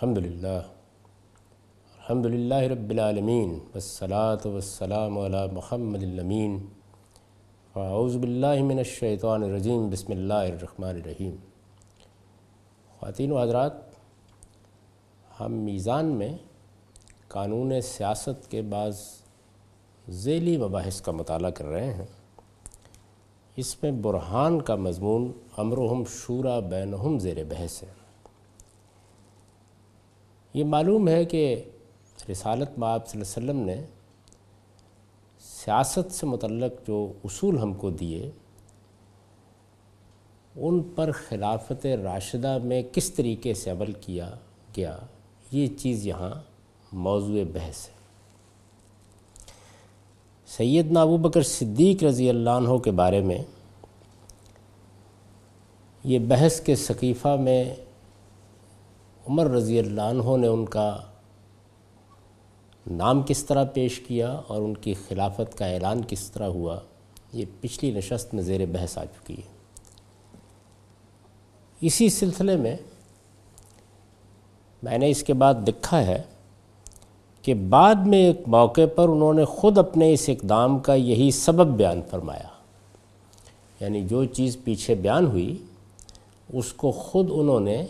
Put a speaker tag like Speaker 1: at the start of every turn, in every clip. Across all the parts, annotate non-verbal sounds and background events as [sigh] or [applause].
Speaker 1: الحمد للہ۔ الحمد للہ رب العالمین۔ والصلاة والسلام علی محمد الامین۔ اعوذ باللہ من الشیطان الرجیم۔ بسم اللہ الرحمن الرحیم۔ خواتین و حضرات، ہم میزان میں قانون سیاست کے بعض ذیلی مباحث کا مطالعہ کر رہے ہیں۔ اس میں برہان کا مضمون امرہم شورا بینہم زیر بحث ہے۔ یہ معلوم ہے کہ رسالت مآب صلی اللہ علیہ وسلم نے سیاست سے متعلق جو اصول ہم کو دیے، ان پر خلافت راشدہ میں کس طریقے سے عمل کیا گیا، یہ چیز یہاں موضوع بحث ہے۔ سیدنا ابو بکر صدیق رضی اللہ عنہ کے بارے میں یہ بحث کے ثقیفہ میں عمر رضی اللہ عنہ نے ان کا نام کس طرح پیش کیا اور ان کی خلافت کا اعلان کس طرح ہوا، یہ پچھلی نشست میں زیر بحث آ چکی ہے۔ اسی سلسلے میں میں نے اس کے بعد لکھا ہے کہ بعد میں ایک موقع پر انہوں نے خود اپنے اس اقدام کا یہی سبب بیان فرمایا۔ یعنی جو چیز پیچھے بیان ہوئی، اس کو خود انہوں نے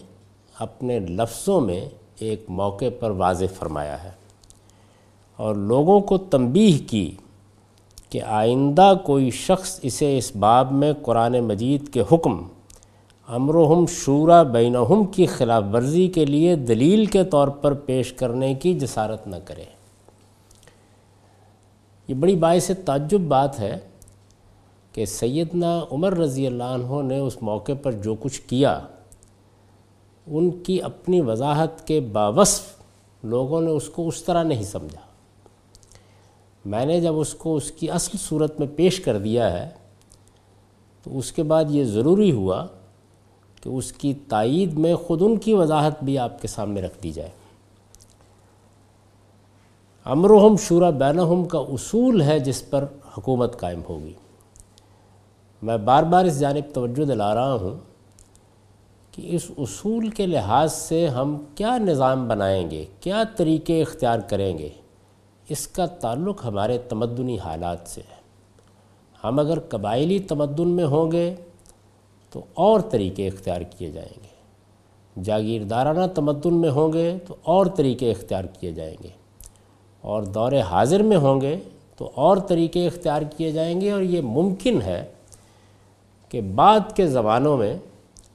Speaker 1: اپنے لفظوں میں ایک موقع پر واضح فرمایا ہے اور لوگوں کو تنبیہ کی کہ آئندہ کوئی شخص اسے اس باب میں قرآن مجید کے حکم، امرہم شورا بینہم کی خلاف ورزی کے لیے دلیل کے طور پر پیش کرنے کی جسارت نہ کرے۔ یہ بڑی باعث تعجب بات ہے کہ سیدنا عمر رضی اللہ عنہ نے اس موقع پر جو کچھ کیا ان کی اپنی وضاحت کے باوصف لوگوں نے اس کو اس طرح نہیں سمجھا۔ میں نے جب اس کو اس کی اصل صورت میں پیش کر دیا ہے، تو اس کے بعد یہ ضروری ہوا کہ اس کی تائید میں خود ان کی وضاحت بھی آپ کے سامنے رکھ دی جائے۔ امرہم شورا بینہم کا اصول ہے جس پر حکومت قائم ہوگی۔ میں بار بار اس جانب توجہ دلا رہا ہوں۔ کہ اس اصول کے لحاظ سے ہم کیا نظام بنائیں گے، کیا طریقے اختیار کریں گے، اس کا تعلق ہمارے تمدنی حالات سے ہے۔ ہم اگر قبائلی تمدن میں ہوں گے تو اور طریقے اختیار کیے جائیں گے۔ جاگیردارانہ تمدن میں ہوں گے تو اور طریقے اختیار کیے جائیں گے۔ اور دور حاضر میں ہوں گے تو اور طریقے اختیار کیے جائیں گے۔ اور یہ ممکن ہے کہ بعد کے زمانوں میں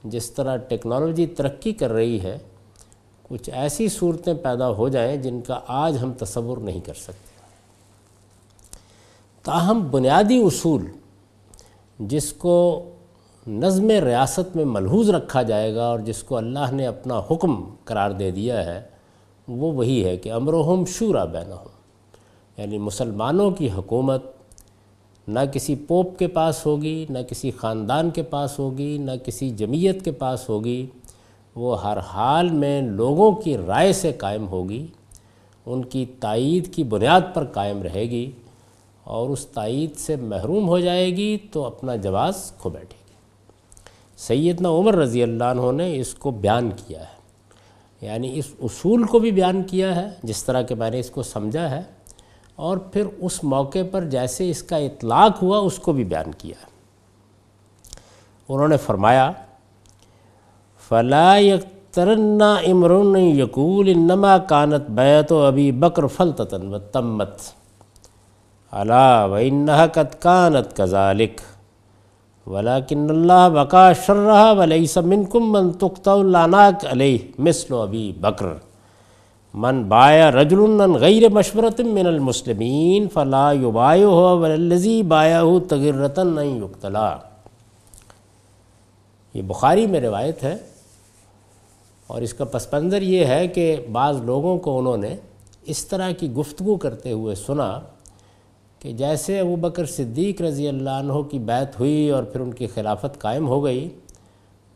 Speaker 1: جس طرح ٹیکنالوجی ترقی کر رہی ہے، کچھ ایسی صورتیں پیدا ہو جائیں جن کا آج ہم تصور نہیں کر سکتے۔ تاہم، بنیادی اصول جس کو نظم ریاست میں ملحوظ رکھا جائے گا اور جس کو اللہ نے اپنا حکم قرار دے دیا ہے، وہ وہی ہے کہ امرہم شورا بینہم یعنی مسلمانوں کی حکومت نہ کسی پوپ کے پاس ہوگی، نہ کسی خاندان کے پاس ہوگی، نہ کسی جمعیت کے پاس ہوگی، وہ ہر حال میں لوگوں کی رائے سے قائم ہوگی، ان کی تائید کی بنیاد پر قائم رہے گی اور اس تائید سے محروم ہو جائے گی تو اپنا جواز کھو بیٹھے گی۔ سیدنا عمر رضی اللہ عنہ نے اس کو بیان کیا ہے۔ یعنی اس اصول کو بھی بیان کیا ہے، جس طرح کہ میں نے اس کو سمجھا ہے۔ اور پھر اس موقع پر جیسے اس کا اطلاق ہوا، اس کو بھی بیان کیا۔ انہوں نے فرمایا، فلا یکترن امرن یقول انما کانت بیت و ابی بکر فلتتن و تمت علا و انہا قد کانت کذالک ولیکن اللہ بقا شرہ ولیس منکم من تقتو لاناک علیہ مثل ابی بکر من بایا رجل غیر مشورت من المسلمین فلا یبایو ہو ولزی بایا ہو تغرتاً نہیں یقتلا. یہ بخاری میں روایت ہے اور اس کا پس منظر یہ ہے کہ بعض لوگوں کو انہوں نے اس طرح کی گفتگو کرتے ہوئے سنا کہ جیسے ابو بکر صدیق رضی اللہ عنہ کی بیت ہوئی اور پھر ان کی خلافت قائم ہو گئی،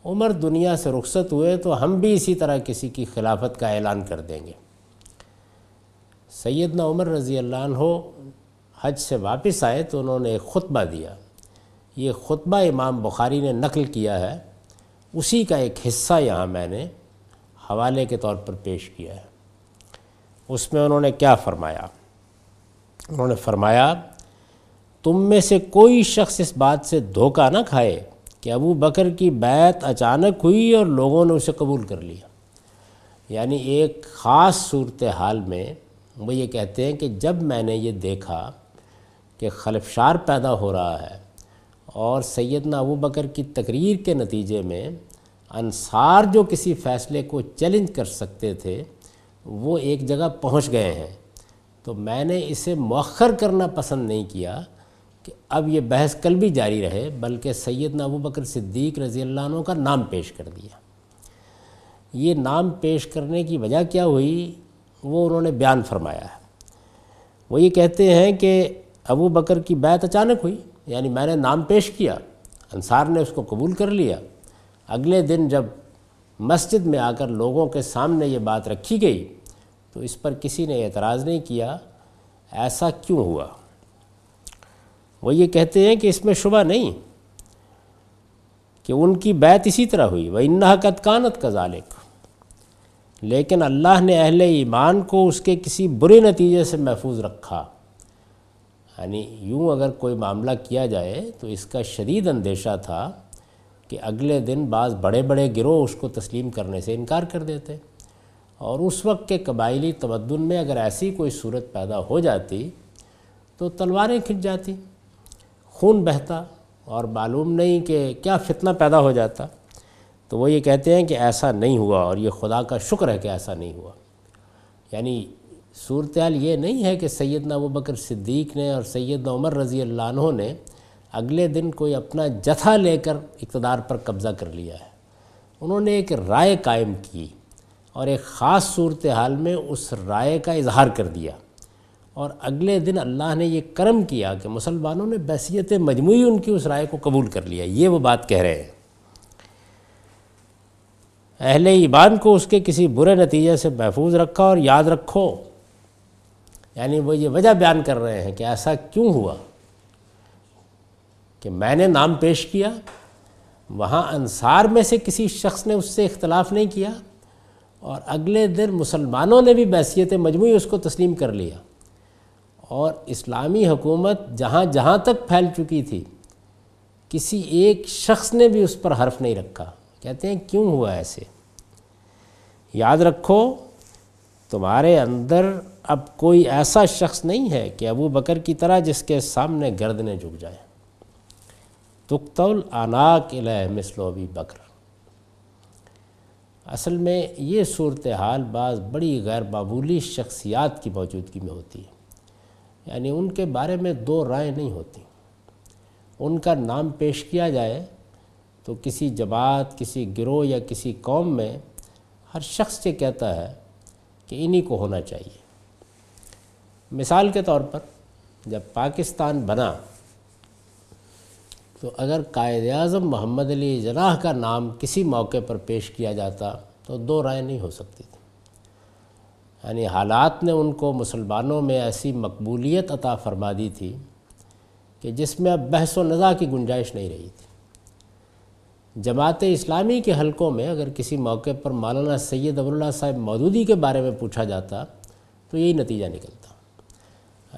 Speaker 1: عمر دنیا سے رخصت ہوئے تو ہم بھی اسی طرح کسی کی خلافت کا اعلان کر دیں گے۔ سیدنا عمر رضی اللہ عنہ حج سے واپس آئے تو انہوں نے ایک خطبہ دیا۔ یہ خطبہ امام بخاری نے نقل کیا ہے۔ اسی کا ایک حصہ یہاں میں نے حوالے کے طور پر پیش کیا ہے۔ اس میں انہوں نے کیا فرمایا؟ انہوں نے فرمایا، تم میں سے کوئی شخص اس بات سے دھوکہ نہ کھائے کہ ابو بکر کی بیعت اچانک ہوئی اور لوگوں نے اسے قبول کر لیا۔ یعنی ایک خاص صورتحال میں وہ یہ کہتے ہیں کہ جب میں نے یہ دیکھا کہ خلفشار پیدا ہو رہا ہے اور سیدنا ابو بکر کی تقریر کے نتیجے میں انصار جو کسی فیصلے کو چیلنج کر سکتے تھے، وہ ایک جگہ پہنچ گئے ہیں۔ تو میں نے اسے مؤخر کرنا پسند نہیں کیا کہ اب یہ بحث کل بھی جاری رہے، بلکہ سیدنا ابو بکر صدیق رضی اللہ عنہ کا نام پیش کر دیا۔ یہ نام پیش کرنے کی وجہ کیا ہوئی؟ وہ انہوں نے بیان فرمایا ہے۔ وہ یہ کہتے ہیں کہ ابو بکر کی بیعت اچانک ہوئی یعنی میں نے نام پیش کیا، انصار نے اس کو قبول کر لیا۔ اگلے دن جب مسجد میں آ کر لوگوں کے سامنے یہ بات رکھی گئی، تو اس پر کسی نے اعتراض نہیں کیا، ایسا کیوں ہوا؟ وہ یہ کہتے ہیں کہ اس میں شبہ نہیں، کہ ان کی بیعت اسی طرح ہوئی وہ انہ قد کانت کا ذالق لیکن اللہ نے اہل ایمان کو اس کے کسی برے نتیجے سے محفوظ رکھا۔ یعنی یوں اگر کوئی معاملہ کیا جائے تو اس کا شدید اندیشہ تھا کہ اگلے دن بعض بڑے بڑے گروہ اس کو تسلیم کرنے سے انکار کر دیتے۔ اور اس وقت کے قبائلی تمدن میں اگر ایسی کوئی صورت پیدا ہو جاتی تو تلواریں کھنچ جاتی، خون بہتا اور معلوم نہیں کہ کیا فتنہ پیدا ہو جاتا۔ تو وہ یہ کہتے ہیں کہ ایسا نہیں ہوا اور یہ خدا کا شکر ہے کہ ایسا نہیں ہوا۔ یعنی صورتحال یہ نہیں ہے کہ سیدنا ابو بکر صدیق نے اور سیدنا عمر رضی اللہ عنہ نے اگلے دن کوئی اپنا جتھا لے کر اقتدار پر قبضہ کر لیا ہے۔ انہوں نے ایک رائے قائم کی اور ایک خاص صورتحال میں اس رائے کا اظہار کر دیا۔ اور اگلے دن اللہ نے یہ کرم کیا کہ مسلمانوں نے بحثیت مجموعی ان کی اس رائے کو قبول کر لیا۔ یہ وہ بات کہہ رہے ہیں۔ اہل ایمان کو اس کے کسی برے نتیجے سے محفوظ رکھا اور یاد رکھو۔ یعنی وہ یہ وجہ بیان کر رہے ہیں کہ ایسا کیوں ہوا کہ میں نے نام پیش کیا، وہاں انصار میں سے کسی شخص نے اس سے اختلاف نہیں کیا اور اگلے دن مسلمانوں نے بھی بحثیت مجموعی اس کو تسلیم کر لیا۔ اور اسلامی حکومت جہاں جہاں تک پھیل چکی تھی، کسی ایک شخص نے بھی اس پر حرف نہیں رکھا۔ کہتے ہیں، کیوں ہوا ایسے؟ یاد رکھو، تمہارے اندر اب کوئی ایسا شخص نہیں ہے کہ ابو بکر کی طرح جس کے سامنے گردنے جھک جائیں۔ تختول آناک الہ مثل ابی بکر۔ اصل میں یہ صورتحال بعض بڑی غیر معمولی شخصیات کی موجودگی میں ہوتی ہے۔ یعنی ان کے بارے میں دو رائے نہیں ہوتی۔ ان کا نام پیش کیا جائے تو کسی جماعت، کسی گروہ یا کسی قوم میں ہر شخص یہ کہتا ہے کہ انہی کو ہونا چاہیے۔ مثال کے طور پر جب پاکستان بنا تو اگر قائد اعظم محمد علی جناح کا نام کسی موقع پر پیش کیا جاتا تو دو رائے نہیں ہو سکتی تھی۔ یعنی حالات نے ان کو مسلمانوں میں ایسی مقبولیت عطا فرما دی تھی کہ جس میں اب بحث و نزا کی گنجائش نہیں رہی تھی۔ جماعت اسلامی کے حلقوں میں اگر کسی موقع پر مولانا سید ابواللہ صاحب مودودی کے بارے میں پوچھا جاتا تو یہی نتیجہ نکلتا۔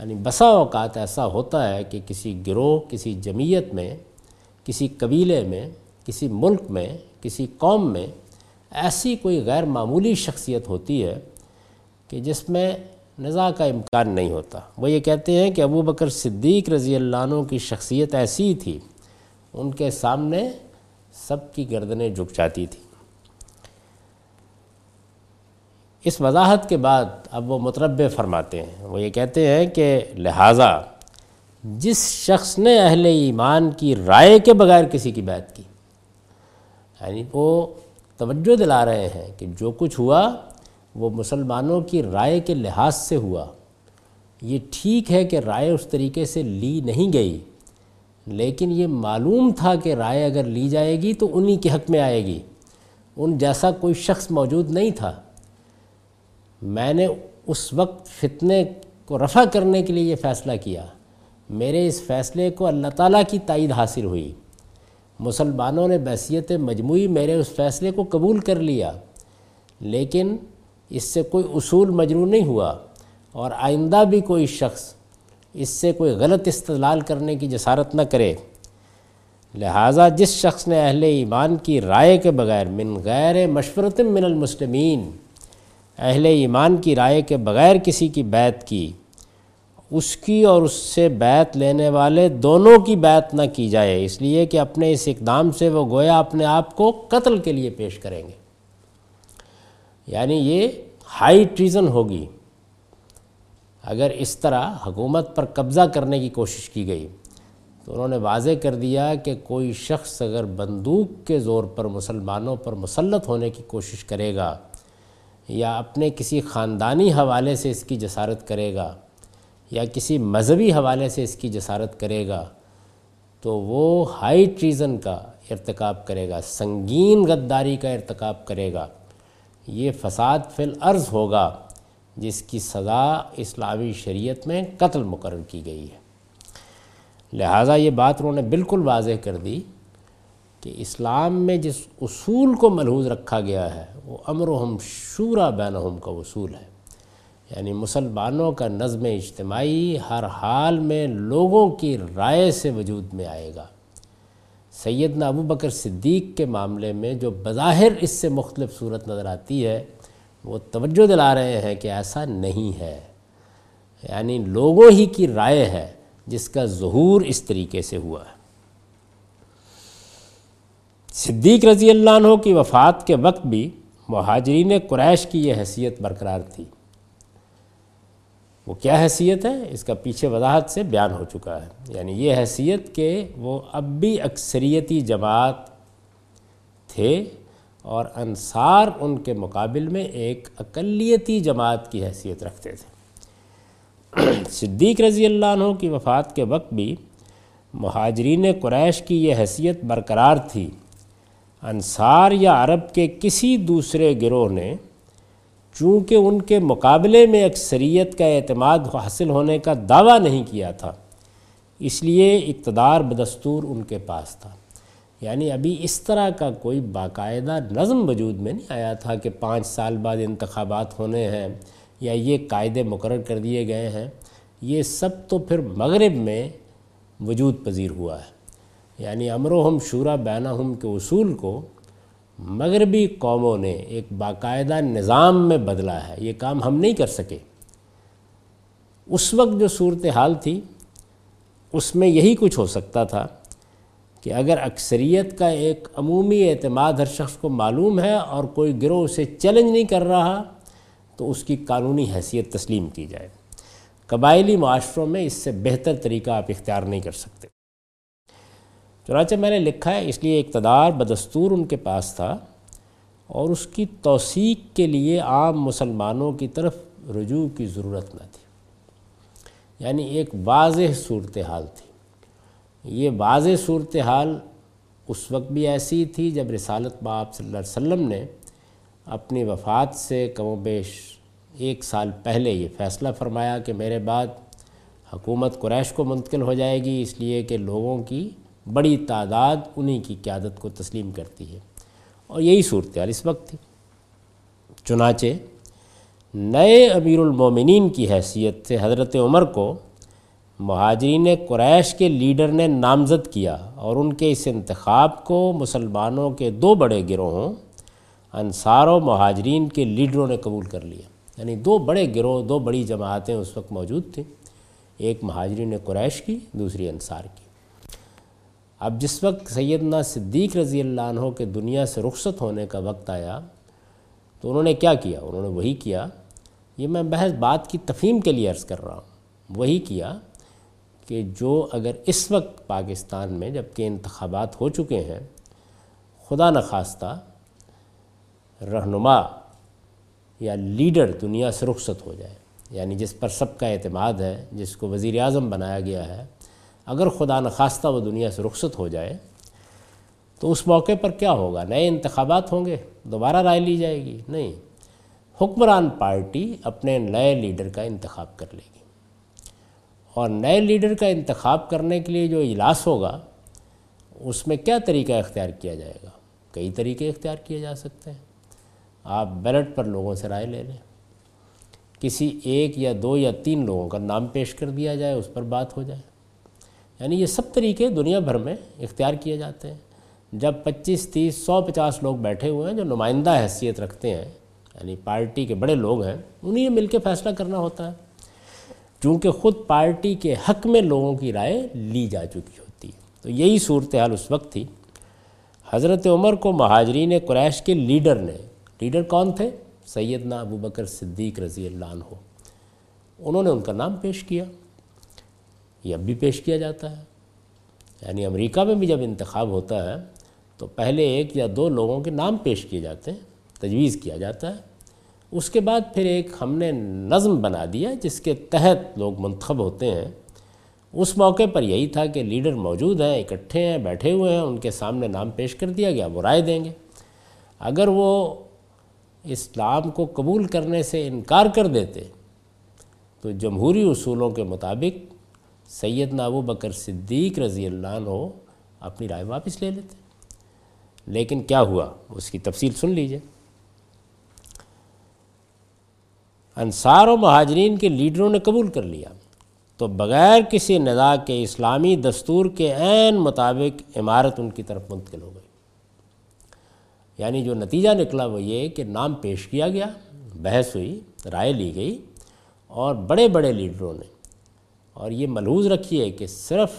Speaker 1: یعنی بسا اوقات ایسا ہوتا ہے کہ کسی گروہ، کسی جمعیت میں، کسی قبیلے میں، کسی ملک میں، کسی قوم میں ایسی کوئی غیر معمولی شخصیت ہوتی ہے کہ جس میں نزا کا امکان نہیں ہوتا۔ وہ یہ کہتے ہیں کہ ابو بکر صدیق رضی اللہ عنہ کی شخصیت ایسی تھی، ان کے سامنے سب کی گردنیں جھک جاتی تھی اس وضاحت کے بعد اب وہ متربع فرماتے ہیں۔ وہ یہ کہتے ہیں کہ لہٰذا جس شخص نے اہل ایمان کی رائے کے بغیر کسی کی بیعت کی یعنی وہ توجہ دلا رہے ہیں کہ جو کچھ ہوا وہ مسلمانوں کی رائے کے لحاظ سے ہوا۔ یہ ٹھیک ہے کہ رائے اس طریقے سے لی نہیں گئی لیکن یہ معلوم تھا کہ رائے اگر لی جائے گی تو انہی کے حق میں آئے گی۔ ان جیسا کوئی شخص موجود نہیں تھا۔ میں نے اس وقت فتنے کو رفع کرنے کے لیے یہ فیصلہ کیا۔ میرے اس فیصلے کو اللہ تعالیٰ کی تائید حاصل ہوئی۔ مسلمانوں نے بحثیت مجموعی میرے اس فیصلے کو قبول کر لیا۔ لیکن اس سے کوئی اصول مجرو نہیں ہوا اور آئندہ بھی کوئی شخص اس سے کوئی غلط استدلال کرنے کی جسارت نہ کرے۔ لہٰذا جس شخص نے اہل ایمان کی رائے کے بغیر من غیر مشورت من المسلمین، اہل ایمان کی رائے کے بغیر کسی کی بیعت کی، اس کی اور اس سے بیعت لینے والے دونوں کی بیعت نہ کی جائے۔ اس لیے کہ اپنے اس اقدام سے وہ گویا اپنے آپ کو قتل کے لیے پیش کریں گے۔ یعنی یہ ہائی ٹریزن ہوگی۔ اگر اس طرح حکومت پر قبضہ کرنے کی کوشش کی گئی تو انہوں نے واضح کر دیا کہ کوئی شخص اگر بندوق کے زور پر مسلمانوں پر مسلط ہونے کی کوشش کرے گا یا اپنے کسی خاندانی حوالے سے اس کی جسارت کرے گا یا کسی مذہبی حوالے سے اس کی جسارت کرے گا تو وہ ہائی ٹریزن کا ارتکاب کرے گا، سنگین غداری کا ارتکاب کرے گا۔ یہ فساد فی الارض ہوگا۔ جس کی سزا اسلامی شریعت میں قتل مقرر کی گئی ہے۔ لہٰذا یہ بات انہوں نے بالکل واضح کر دی کہ اسلام میں جس اصول کو ملحوظ رکھا گیا ہے، وہ امر و ہم شورا بینہم کا اصول ہے۔ یعنی مسلمانوں کا نظم اجتماعی ہر حال میں لوگوں کی رائے سے وجود میں آئے گا۔ سیدنا ابو بکر صدیق کے معاملے میں جو بظاہر اس سے مختلف صورت نظر آتی ہے وہ توجہ دلا رہے ہیں کہ ایسا نہیں ہے۔ یعنی لوگوں ہی کی رائے ہے جس کا ظہور اس طریقے سے ہوا۔ ہے صدیق رضی اللہ عنہ کی وفات کے وقت بھی مہاجرین قریش کی یہ حیثیت برقرار تھی۔ وہ کیا حیثیت ہے؟ اس کا پیچھے وضاحت سے بیان ہو چکا ہے۔ یعنی یہ حیثیت کہ وہ اب بھی اکثریتی جماعت تھے۔ اور انصار ان کے مقابل میں ایک اقلیتی جماعت کی حیثیت رکھتے تھے۔ صدیق رضی اللہ عنہ کی وفات کے وقت بھی مہاجرین قریش کی یہ حیثیت برقرار تھی۔ انصار یا عرب کے کسی دوسرے گروہ نے چونکہ ان کے مقابلے میں اکثریت کا اعتماد حاصل ہونے کا دعویٰ نہیں کیا تھا، اس لیے اقتدار بدستور ان کے پاس تھا۔ یعنی ابھی اس طرح کا کوئی باقاعدہ نظم وجود میں نہیں آیا تھا کہ پانچ سال بعد انتخابات ہونے ہیں یا یہ قاعدے مقرر کر دیے گئے ہیں، یہ سب تو پھر مغرب میں وجود پذیر ہوا ہے۔ یعنی امر و ہم شورا بینہ ہم کے اصول کو مغربی قوموں نے ایک باقاعدہ نظام میں بدلا ہے، یہ کام ہم نہیں کر سکے۔ اس وقت جو صورتحال تھی، اس میں یہی کچھ ہو سکتا تھا۔ کہ اگر اکثریت کا ایک عمومی اعتماد ہر شخص کو معلوم ہے اور کوئی گروہ اسے چیلنج نہیں کر رہا، تو اس کی قانونی حیثیت تسلیم کی جائے۔ قبائلی معاشروں میں اس سے بہتر طریقہ آپ اختیار نہیں کر سکتے۔ چنانچہ میں نے لکھا ہے، اس لیے اقتدار بدستور ان کے پاس تھا اور اس کی توثیق کے لیے عام مسلمانوں کی طرف رجوع کی ضرورت نہ تھی۔ یعنی ایک واضح صورتحال تھی۔ یہ واضح صورتحال اس وقت بھی ایسی تھی جب رسالت باپ صلی اللہ علیہ وسلم نے اپنی وفات سے کم و بیش ایک سال پہلے یہ فیصلہ فرمایا کہ میرے بعد حکومت قریش کو منتقل ہو جائے گی، اس لیے کہ لوگوں کی بڑی تعداد انہی کی قیادت کو تسلیم کرتی ہے۔ اور یہی صورتحال اس وقت تھی۔ چنانچہ نئے امیر المومنین کی حیثیت سے حضرت عمر کو مہاجرین قریش کے لیڈر نے نامزد کیا اور ان کے اس انتخاب کو مسلمانوں کے دو بڑے گروہوں انصار و مہاجرین کے لیڈروں نے قبول کر لیا۔ یعنی دو بڑے گروہ، دو بڑی جماعتیں اس وقت موجود تھیں۔ ایک مہاجرین قریش کی، دوسری انصار کی۔ اب جس وقت سیدنا صدیق رضی اللہ عنہ کے دنیا سے رخصت ہونے کا وقت آیا، تو انہوں نے کیا کیا؟ انہوں نے وہی کیا۔ یہ میں بحث بات کی تفہیم کے لیے عرض کر رہا ہوں۔ وہی کیا کہ جو اگر اس وقت پاکستان میں جبکہ انتخابات ہو چکے ہیں، خدا نخواستہ رہنما یا لیڈر دنیا سے رخصت ہو جائے یعنی جس پر سب کا اعتماد ہے، جس کو وزیر اعظم بنایا گیا ہے، اگر خدا نخواستہ وہ دنیا سے رخصت ہو جائے، تو اس موقع پر کیا ہوگا؟ نئے انتخابات ہوں گے، دوبارہ رائے لی جائے گی؟ نہیں، حکمران پارٹی اپنے نئے لیڈر کا انتخاب کر لے گی۔ اور نئے لیڈر کا انتخاب کرنے کے لیے جو اجلاس ہوگا، اس میں کیا طریقہ اختیار کیا جائے گا؟ کئی طریقے اختیار کیے جا سکتے ہیں۔ آپ بیلٹ پر لوگوں سے رائے لے لیں۔ کسی ایک یا دو یا تین لوگوں کا نام پیش کر دیا جائے، اس پر بات ہو جائے۔ یعنی یہ سب طریقے دنیا بھر میں اختیار کیے جاتے ہیں۔ جب پچیس، تیس، سو، پچاس لوگ بیٹھے ہوئے ہیں جو نمائندہ حیثیت رکھتے ہیں یعنی پارٹی کے بڑے لوگ ہیں، انہیں مل کے فیصلہ کرنا ہوتا ہے۔ چونکہ خود پارٹی کے حق میں لوگوں کی رائے لی جا چکی ہوتی ہے۔ تو یہی صورتحال اس وقت تھی۔ حضرت عمر کو مہاجرین قریش کے لیڈر نے، لیڈر کون تھے؟ سیدنا ابو بکر صدیق رضی اللہ عنہ۔ انہوں نے ان کا نام پیش کیا۔ یہ اب بھی پیش کیا جاتا ہے۔ یعنی امریکہ میں بھی جب انتخاب ہوتا ہے، تو پہلے ایک یا دو لوگوں کے نام پیش کیے جاتے ہیں، تجویز کیا جاتا ہے۔ اس کے بعد پھر ایک ہم نے نظم بنا دیا جس کے تحت لوگ منتخب ہوتے ہیں۔ اس موقع پر یہی تھا کہ لیڈر موجود ہیں، اکٹھے ہیں، بیٹھے ہوئے ہیں، ان کے سامنے نام پیش کر دیا گیا، وہ رائے دیں گے۔ اگر وہ اسلام کو قبول کرنے سے انکار کر دیتے، تو جمہوری اصولوں کے مطابق سید ابو بکر صدیق رضی اللہ عنہ اپنی رائے واپس لے لیتے۔ لیکن کیا ہوا؟ اس کی تفصیل سن لیجیے۔ انصار و مہاجرین کے لیڈروں نے قبول کر لیا۔ تو بغیر کسی ندا کے اسلامی دستور کے عین مطابق عمارت ان کی طرف منتقل ہو گئی۔ یعنی جو نتیجہ نکلا وہ یہ کہ نام پیش کیا گیا، بحث ہوئی، رائے لی گئی اور بڑے بڑے لیڈروں نے۔ اور یہ ملحوظ رکھیے کہ صرف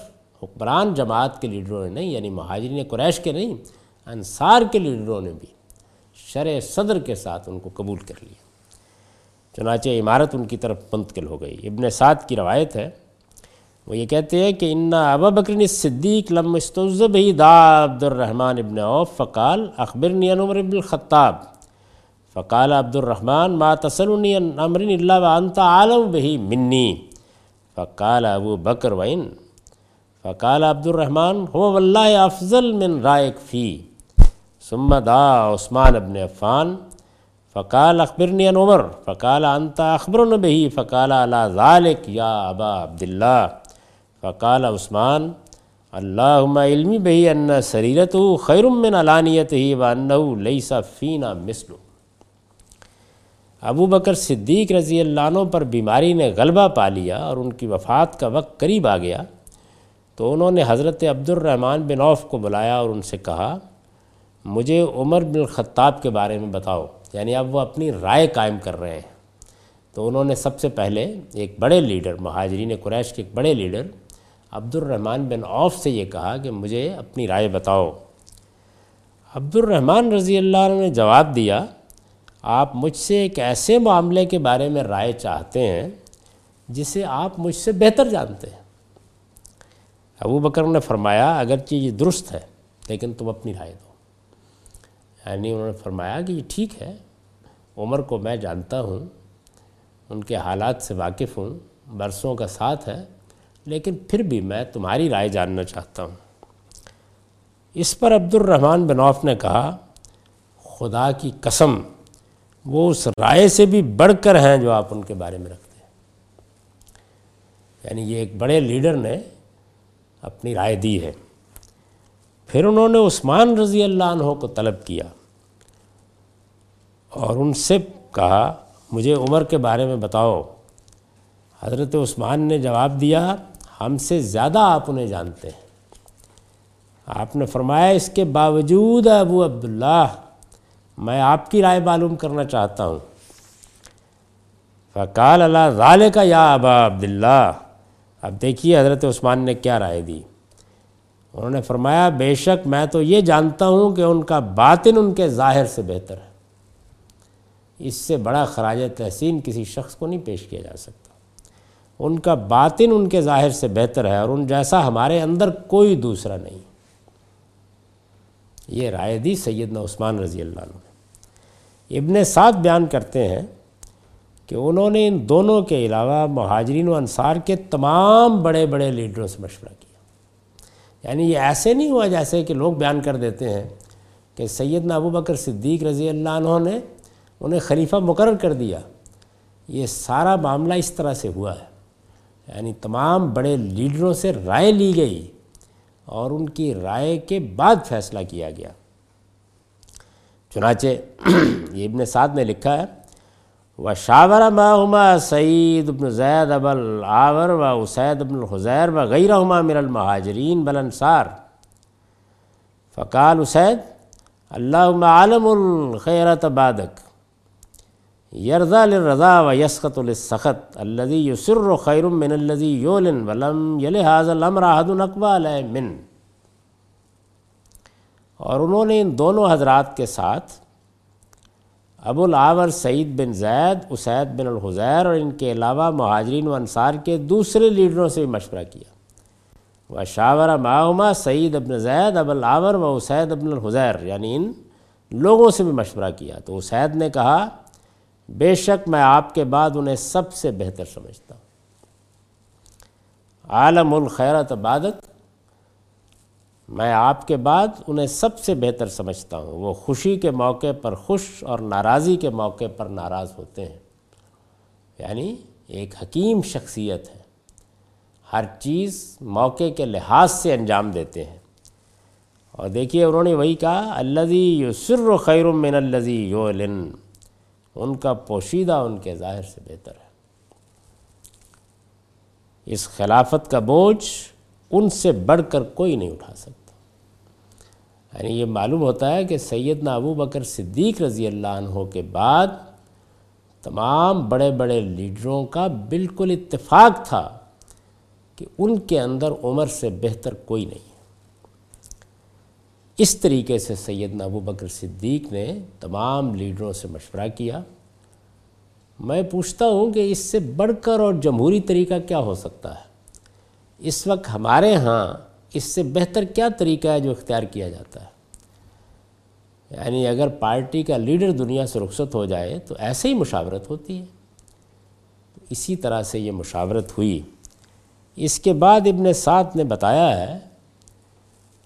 Speaker 1: حکمران جماعت کے لیڈروں نے نہیں یعنی مہاجرین قریش کے نہیں، انصار کے لیڈروں نے بھی شرع صدر کے ساتھ ان کو قبول کر لیا۔ چنانچہ عمارت ان کی طرف منتقل ہو گئی۔ ابن سعد کی روایت ہے، وہ یہ کہتے ہیں کہ انا ابا بکرین صدیق لم استوزب ہی دا عبد الرحمن ابن اوف فقال اخبرنی عمر ابن الخطاب۔ فقال عبد الرحمن، ما تسلنی امر اللہ وانت عالم بہی منی۔ فقال ابو بکر وین فقال عبد الرحمن، هو واللہ افضل من رائق فی۔ ثم دا عثمان ابن عفان فقال اخبرنی ان عمر، فقال انت اخبر بہی فقال علا ذالک یا ابا عبداللہ۔ فقال عثمان اللہ علمی بہی ان سریرت خیر من علانیت ہی و انہو لیسا فینا مثلو۔ ابو بکر صدیق رضی اللہ عنہ پر بیماری نے غلبہ پا لیا اور ان کی وفات کا وقت قریب آ گیا۔ تو انہوں نے حضرت عبد الرحمن بن عوف کو بلایا اور ان سے کہا، مجھے عمر بن الخطاب کے بارے میں بتاؤ۔ یعنی اب وہ اپنی رائے قائم کر رہے ہیں۔ تو انہوں نے سب سے پہلے ایک بڑے لیڈر، مہاجرین قریش کے ایک بڑے لیڈر عبد الرحمن بن عوف سے یہ کہا کہ مجھے اپنی رائے بتاؤ۔ عبد الرحمن رضی اللہ عنہ نے جواب دیا، آپ مجھ سے ایک ایسے معاملے کے بارے میں رائے چاہتے ہیں جسے آپ مجھ سے بہتر جانتے ہیں۔ ابو بکر نے فرمایا، اگرچہ یہ درست ہے، لیکن تم اپنی رائے دو۔ یعنی انہوں نے فرمایا کہ یہ ٹھیک ہے، عمر کو میں جانتا ہوں، ان کے حالات سے واقف ہوں، برسوں کا ساتھ ہے، لیکن پھر بھی میں تمہاری رائے جاننا چاہتا ہوں۔ اس پر عبد الرحمن بن عوف نے کہا، خدا کی قسم، وہ اس رائے سے بھی بڑھ کر ہیں جو آپ ان کے بارے میں رکھتے ہیں۔ یعنی یہ ایک بڑے لیڈر نے اپنی رائے دی ہے۔ پھر انہوں نے عثمان رضی اللہ عنہ کو طلب کیا اور ان سے کہا، مجھے عمر کے بارے میں بتاؤ۔ حضرت عثمان نے جواب دیا، ہم سے زیادہ آپ انہیں جانتے ہیں۔ آپ نے فرمایا، اس کے باوجود ابو عبداللہ، میں آپ کی رائے معلوم کرنا چاہتا ہوں۔ فقال، اللہ ظال کا یا ابا عبداللہ۔ اب دیکھیے حضرت عثمان نے کیا رائے دی۔ انہوں نے فرمایا، بے شک میں تو یہ جانتا ہوں کہ ان کا باطن ان کے ظاہر سے بہتر ہے۔ اس سے بڑا خراج تحسین کسی شخص کو نہیں پیش کیا جا سکتا۔ ان کا باطن ان کے ظاہر سے بہتر ہے اور ان جیسا ہمارے اندر کوئی دوسرا نہیں۔ یہ رائے دی سیدنا عثمان رضی اللہ عنہ ابن سعد بیان کرتے ہیں کہ انہوں نے ان دونوں کے علاوہ مہاجرین و انصار کے تمام بڑے بڑے لیڈروں سے مشورہ کیا۔ یعنی یہ ایسے نہیں ہوا جیسے کہ لوگ بیان کر دیتے ہیں کہ سیدنا ابو بکر صدیق رضی اللہ عنہ نے انہیں خلیفہ مقرر کر دیا۔ یہ سارا معاملہ اس طرح سے ہوا ہے۔ یعنی تمام بڑے لیڈروں سے رائے لی گئی اور ان کی رائے کے بعد فیصلہ کیا گیا۔ چنانچہ [clears throat] یہ ابن سعد نے لکھا ہے و شاور ماہما سعید ابن زید ابل آور و اسید ابن الحزیر و غیرہما من المہاجرین بلنصار فقال اسید اللہ عالم الخیرت بادک یرزا للرضا و یسخط للسخط۔ الذي يسر خیر من الذي یولن ولم یل حاض الامر احد اقبال من۔ اور انہوں نے ان دونوں حضرات کے ساتھ ابو العور سعید بن زید، اسید بن الحزیر اور ان کے علاوہ مہاجرین و انصار کے دوسرے لیڈروں سے بھی مشورہ کیا۔ وہ شاور معما سعید ابن زید، ابو العور و اسید ابن الحزیر یعنی ان لوگوں سے بھی مشورہ کیا۔ تو اسید نے کہا، بے شک میں آپ کے بعد انہیں سب سے بہتر سمجھتا ہوں۔ عالم الخیرت عبادت میں آپ کے بعد انہیں سب سے بہتر سمجھتا ہوں۔ وہ خوشی کے موقع پر خوش اور ناراضی کے موقع پر ناراض ہوتے ہیں۔ یعنی ایک حکیم شخصیت ہے۔ ہر چیز موقع کے لحاظ سے انجام دیتے ہیں۔ اور دیکھیے انہوں نے وہی کہا الزی یسر و خیر من الزی یولن ان کا پوشیدہ ان کے ظاہر سے بہتر ہے۔ اس خلافت کا بوجھ ان سے بڑھ کر کوئی نہیں اٹھا سکتا۔ یعنی یہ معلوم ہوتا ہے کہ سیدنا ابو بکر صدیق رضی اللہ عنہ کے بعد تمام بڑے بڑے لیڈروں کا بالکل اتفاق تھا کہ ان کے اندر عمر سے بہتر کوئی نہیں اس طریقے سے سیدنا ابو بکر صدیق نے تمام لیڈروں سے مشورہ کیا۔ میں پوچھتا ہوں کہ اس سے بڑھ کر اور جمہوری طریقہ کیا ہو سکتا ہے؟ اس وقت ہمارے ہاں اس سے بہتر کیا طریقہ ہے جو اختیار کیا جاتا ہے؟ یعنی اگر پارٹی کا لیڈر دنیا سے رخصت ہو جائے تو ایسے ہی مشاورت ہوتی ہے۔ اسی طرح سے یہ مشاورت ہوئی۔ اس کے بعد ابن سعد نے بتایا ہے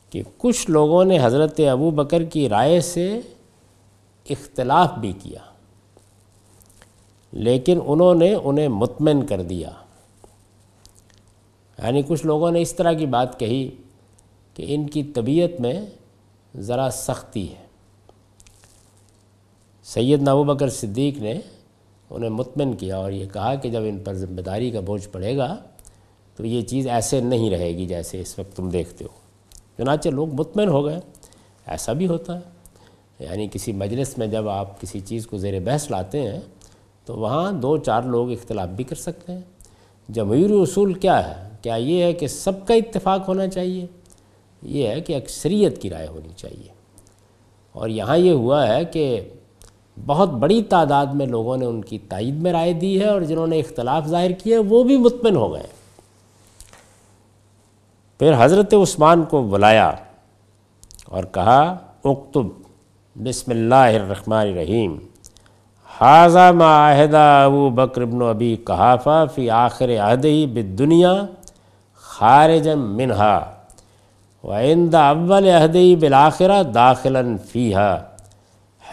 Speaker 1: کہ کچھ لوگوں نے حضرت ابو بکر کی رائے سے اختلاف بھی کیا، لیکن انہوں نے انہیں مطمئن کر دیا۔ یعنی کچھ لوگوں نے اس طرح کی بات کہی کہ ان کی طبیعت میں ذرا سختی ہے۔ سید نابو بکر صدیق نے انہیں مطمئن کیا اور یہ کہا کہ جب ان پر ذمہ داری کا بوجھ پڑے گا تو یہ چیز ایسے نہیں رہے گی جیسے اس وقت تم دیکھتے ہو۔ چنانچہ لوگ مطمئن ہو گئے، ایسا بھی ہوتا ہے۔ یعنی کسی مجلس میں جب آپ کسی چیز کو زیر بحث لاتے ہیں تو وہاں دو چار لوگ اختلاف بھی کر سکتے ہیں۔ جمہوری اصول کیا ہے؟ کیا یہ ہے کہ سب کا اتفاق ہونا چاہیے؟ یہ ہے کہ اکثریت کی رائے ہونی چاہیے۔ اور یہاں یہ ہوا ہے کہ بہت بڑی تعداد میں لوگوں نے ان کی تائید میں رائے دی ہے اور جنہوں نے اختلاف ظاہر کیے وہ بھی مطمئن ہو گئے۔ پھر حضرت عثمان کو بلایا اور کہا، اکتب بسم اللہ الرحمن الرحیم۔ حاضہ معاہدہ ابو بکر ابن ابی کہافہ فی آخر عہدہی بالدنیا۔ خارج منہا وعند اول عہدی بالآخرہ داخلا فیہا،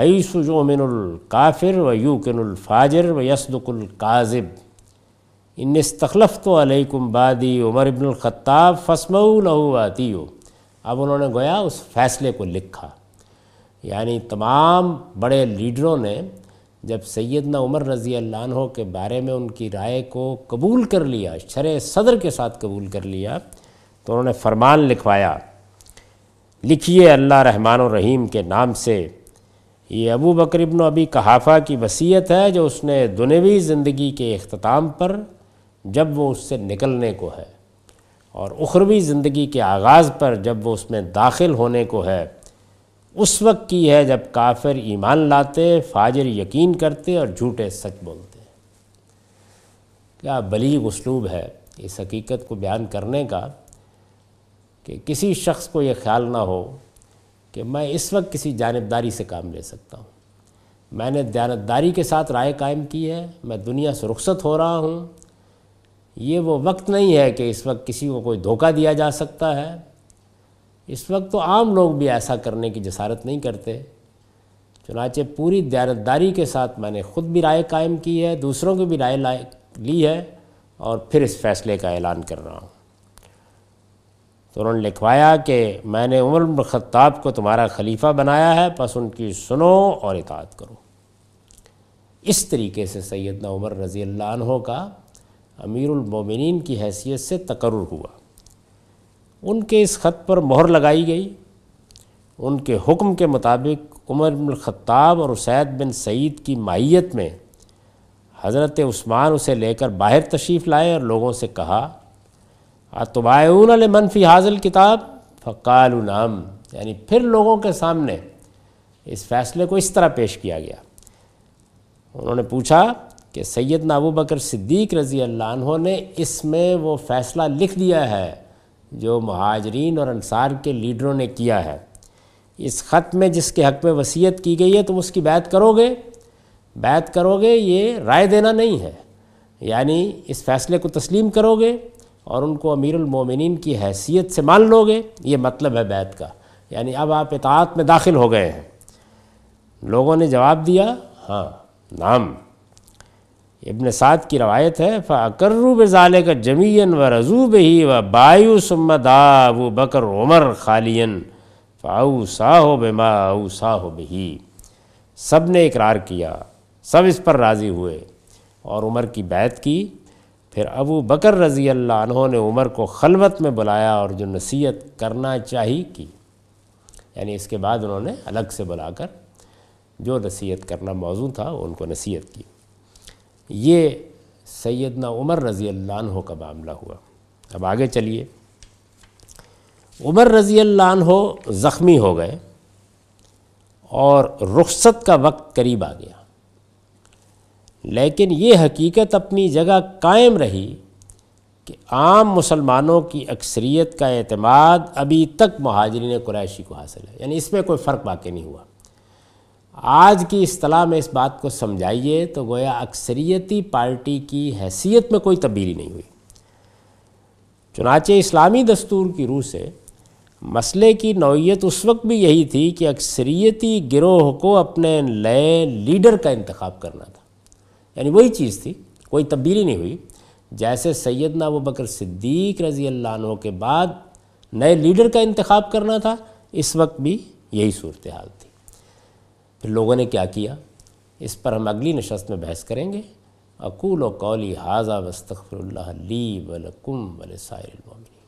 Speaker 1: حیث من القافر و یوکن الفاجر و یسدق القاذب ان استخلفت علیکم بادی عمر ابن الخطاب فسمعو لہو آتیو اب انہوں نے گویا اس فیصلے کو لکھا۔ یعنی تمام بڑے لیڈروں نے جب سیدنا عمر رضی اللہ عنہ کے بارے میں ان کی رائے کو قبول کر لیا، شرع صدر کے ساتھ قبول کر لیا، تو انہوں نے فرمان لکھوایا، لکھیے اللہ رحمان الرحیم کے نام سے، یہ ابو بکر ابن ابی کہافہ کی وصیت ہے جو اس نے دنوی زندگی کے اختتام پر جب وہ اس سے نکلنے کو ہے، اور اخروی زندگی کے آغاز پر جب وہ اس میں داخل ہونے کو ہے۔ اس وقت کی ہے جب کافر ایمان لاتے، فاجر یقین کرتے اور جھوٹے سچ بولتے۔ کیا بلیغ اسلوب ہے اس حقیقت کو بیان کرنے کا کہ کسی شخص کو یہ خیال نہ ہو کہ میں اس وقت کسی جانبداری سے کام لے سکتا ہوں۔ میں نے دیانتداری کے ساتھ رائے قائم کی ہے، میں دنیا سے رخصت ہو رہا ہوں۔ یہ وہ وقت نہیں ہے کہ اس وقت کسی کو کوئی دھوکہ دیا جا سکتا ہے۔ اس وقت تو عام لوگ بھی ایسا کرنے کی جسارت نہیں کرتے۔ چنانچہ پوری دیانتداری کے ساتھ میں نے خود بھی رائے قائم کی ہے، دوسروں کی بھی رائے لی ہے اور پھر اس فیصلے کا اعلان کر رہا ہوں۔ تو انہوں نے لکھوایا کہ میں نے عمر بن خطاب کو تمہارا خلیفہ بنایا ہے، پس ان کی سنو اور اطاعت کرو۔ اس طریقے سے سیدنا عمر رضی اللہ عنہ کا امیر المومنین کی حیثیت سے تقرر ہوا۔ ان کے اس خط پر مہر لگائی گئی۔ ان کے حکم کے مطابق عمر بن الخطاب اور اسید بن سعید کی ماہیت میں حضرت عثمان اسے لے کر باہر تشریف لائے اور لوگوں سے کہا، اتباعون المنفی حاضل کتاب؟ فقال نام یعنی پھر لوگوں کے سامنے اس فیصلے کو اس طرح پیش کیا گیا۔ انہوں نے پوچھا کہ سیدنا ابو بکر صدیق رضی اللہ عنہ نے اس میں وہ فیصلہ لکھ دیا ہے۔ جو مہاجرین اور انصار کے لیڈروں نے کیا ہے۔ اس خط میں جس کے حق میں وصیت کی گئی ہے تم اس کی بیعت کرو گے۔ بیعت کرو گے، یہ رائے دینا نہیں ہے۔ یعنی اس فیصلے کو تسلیم کرو گے اور ان کو امیر المومنین کی حیثیت سے مان لو گے۔ یہ مطلب ہے بیت کا۔ یعنی اب آپ اطاعت میں داخل ہو گئے ہیں۔ لوگوں نے جواب دیا ہاں نام ابن سعد کی روایت ہے فکرو بزالے کا جمین و رضوب ہی و بایو سمدا و بکر عمر خالین فاؤ سا ہو بے او سا ہو بہی سب نے اقرار کیا، سب اس پر راضی ہوئے اور عمر کی بیت کی۔ پھر ابو بکر رضی اللہ عنہ نے عمر کو خلوت میں بلایا اور جو نصیحت کرنا چاہی کی۔ یعنی اس کے بعد انہوں نے الگ سے بلا کر جو نصیحت کرنا موضوع تھا، ان کو نصیحت کی۔ یہ سیدنا عمر رضی اللہ عنہ کا معاملہ ہوا۔ اب آگے چلیے۔ عمر رضی اللہ عنہ زخمی ہو گئے اور رخصت کا وقت قریب آ گیا۔ لیکن یہ حقیقت اپنی جگہ قائم رہی کہ عام مسلمانوں کی اکثریت کا اعتماد ابھی تک مہاجرین قریشی کو حاصل ہے۔ یعنی اس میں کوئی فرق واقع نہیں ہوا۔ آج کی اصطلاح میں اس بات کو سمجھائیے تو گویا اکثریتی پارٹی کی حیثیت میں کوئی تبدیلی نہیں ہوئی۔ چنانچہ اسلامی دستور کی روح سے مسئلے کی نوعیت اس وقت بھی یہی تھی کہ اکثریتی گروہ کو اپنے نئے لیڈر کا انتخاب کرنا تھا۔ یعنی وہی چیز تھی، کوئی تبدیلی نہیں ہوئی۔ جیسے سیدنا ابو بکر صدیق رضی اللہ عنہ کے بعد نئے لیڈر کا انتخاب کرنا تھا، اس وقت بھی یہی صورتحال تھی۔ پھر لوگوں نے کیا کیا؟ اس پر ہم اگلی نشست میں بحث کریں گے۔ اقول و قولی حاضہ وستغفر اللہ لی ولکم ولسائر المومنین